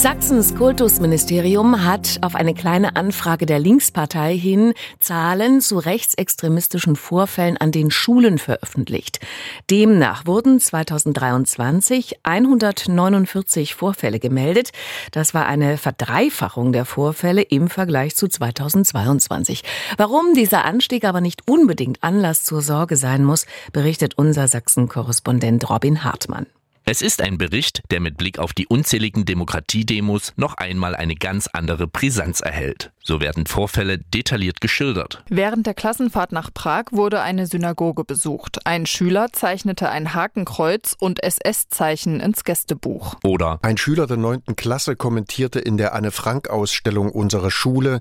Sachsens Kultusministerium hat auf eine kleine Anfrage der Linkspartei hin Zahlen zu rechtsextremistischen Vorfällen an den Schulen veröffentlicht. Demnach wurden 2023 149 Vorfälle gemeldet. Das war eine Verdreifachung der Vorfälle im Vergleich zu 2022. Warum dieser Anstieg aber nicht unbedingt Anlass zur Sorge sein muss, berichtet unser Sachsen-Korrespondent Robin Hartmann. Es ist ein Bericht, der mit Blick auf die unzähligen Demokratiedemos noch einmal eine ganz andere Brisanz erhält. So werden Vorfälle detailliert geschildert. Während der Klassenfahrt nach Prag wurde eine Synagoge besucht. Ein Schüler zeichnete ein Hakenkreuz und SS-Zeichen ins Gästebuch. Oder ein Schüler der neunten Klasse kommentierte in der Anne-Frank-Ausstellung unserer Schule,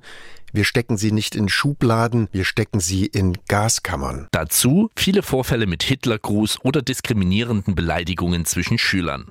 wir stecken sie nicht in Schubladen, wir stecken sie in Gaskammern. Dazu viele Vorfälle mit Hitlergruß oder diskriminierenden Beleidigungen zwischen Schülern.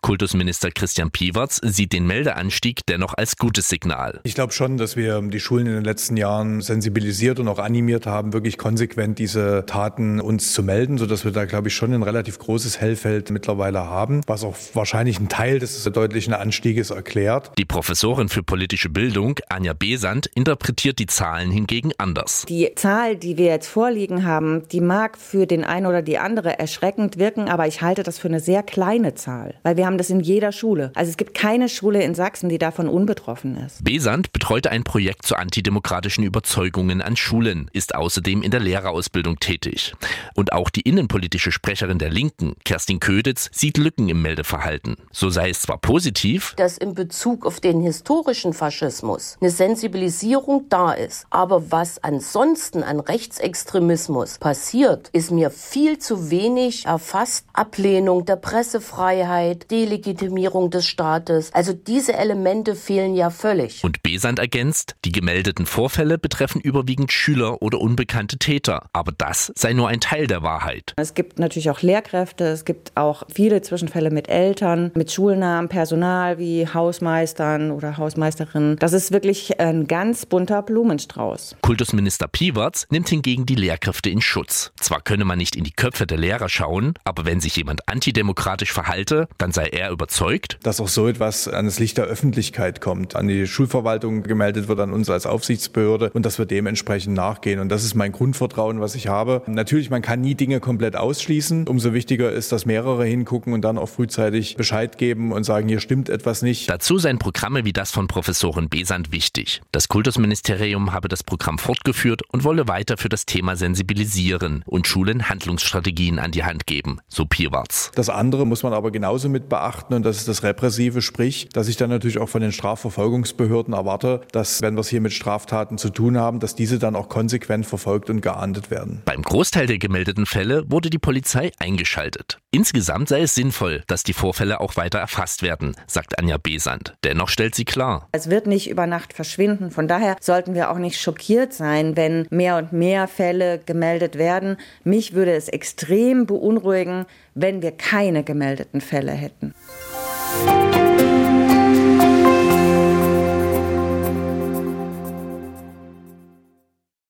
Kultusminister Christian Piewatz sieht den Meldeanstieg dennoch als gutes Signal. Ich glaube schon, dass wir die Schulen in den letzten Jahren sensibilisiert und auch animiert haben, wirklich konsequent diese Taten uns zu melden, sodass wir da, glaube ich, schon ein relativ großes Hellfeld mittlerweile haben, was auch wahrscheinlich einen Teil des deutlichen Anstieges erklärt. Die Professorin für politische Bildung, Anja Besand, interpretiert interpretiert die Zahlen hingegen anders. Die Zahl, die wir jetzt vorliegen haben, die mag für den einen oder die andere erschreckend wirken, aber ich halte das für eine sehr kleine Zahl, weil wir haben das in jeder Schule. Also es gibt keine Schule in Sachsen, die davon unbetroffen ist. Besand betreute ein Projekt zu antidemokratischen Überzeugungen an Schulen, ist außerdem in der Lehrerausbildung tätig. Und auch die innenpolitische Sprecherin der Linken, Kerstin Köditz, sieht Lücken im Meldeverhalten. So sei es zwar positiv, dass in Bezug auf den historischen Faschismus eine Sensibilisierung Veränderung da ist. Aber was ansonsten an Rechtsextremismus passiert, ist mir viel zu wenig erfasst. Ablehnung der Pressefreiheit, Delegitimierung des Staates. Also diese Elemente fehlen ja völlig. Und Besand ergänzt, die gemeldeten Vorfälle betreffen überwiegend Schüler oder unbekannte Täter. Aber das sei nur ein Teil der Wahrheit. Es gibt natürlich auch Lehrkräfte, es gibt auch viele Zwischenfälle mit Eltern, mit schulnahem Personal wie Hausmeistern oder Hausmeisterinnen. Das ist wirklich ein ganz bunter Blumenstrauß. Kultusminister Piewatz nimmt hingegen die Lehrkräfte in Schutz. Zwar könne man nicht in die Köpfe der Lehrer schauen, aber wenn sich jemand antidemokratisch verhalte, dann sei er überzeugt, dass auch so etwas an das Licht der Öffentlichkeit kommt, an die Schulverwaltung gemeldet wird, an uns als Aufsichtsbehörde und dass wir dementsprechend nachgehen. Und das ist mein Grundvertrauen, was ich habe. Natürlich, man kann nie Dinge komplett ausschließen. Umso wichtiger ist, dass mehrere hingucken und dann auch frühzeitig Bescheid geben und sagen, hier stimmt etwas nicht. Dazu seien Programme wie das von Professorin Besand wichtig. Das Kultus Kultusministerium habe das Programm fortgeführt und wolle weiter für das Thema sensibilisieren und Schulen Handlungsstrategien an die Hand geben, so Pierwarts. Das andere muss man aber genauso mit beachten und das ist das Repressive, sprich, dass ich dann natürlich auch von den Strafverfolgungsbehörden erwarte, dass, wenn wir es hier mit Straftaten zu tun haben, dass diese dann auch konsequent verfolgt und geahndet werden. Beim Großteil der gemeldeten Fälle wurde die Polizei eingeschaltet. Insgesamt sei es sinnvoll, dass die Vorfälle auch weiter erfasst werden, sagt Anja Besand. Dennoch stellt sie klar. Es wird nicht über Nacht verschwinden. Von daher sollten wir auch nicht schockiert sein, wenn mehr und mehr Fälle gemeldet werden. Mich würde es extrem beunruhigen, wenn wir keine gemeldeten Fälle hätten.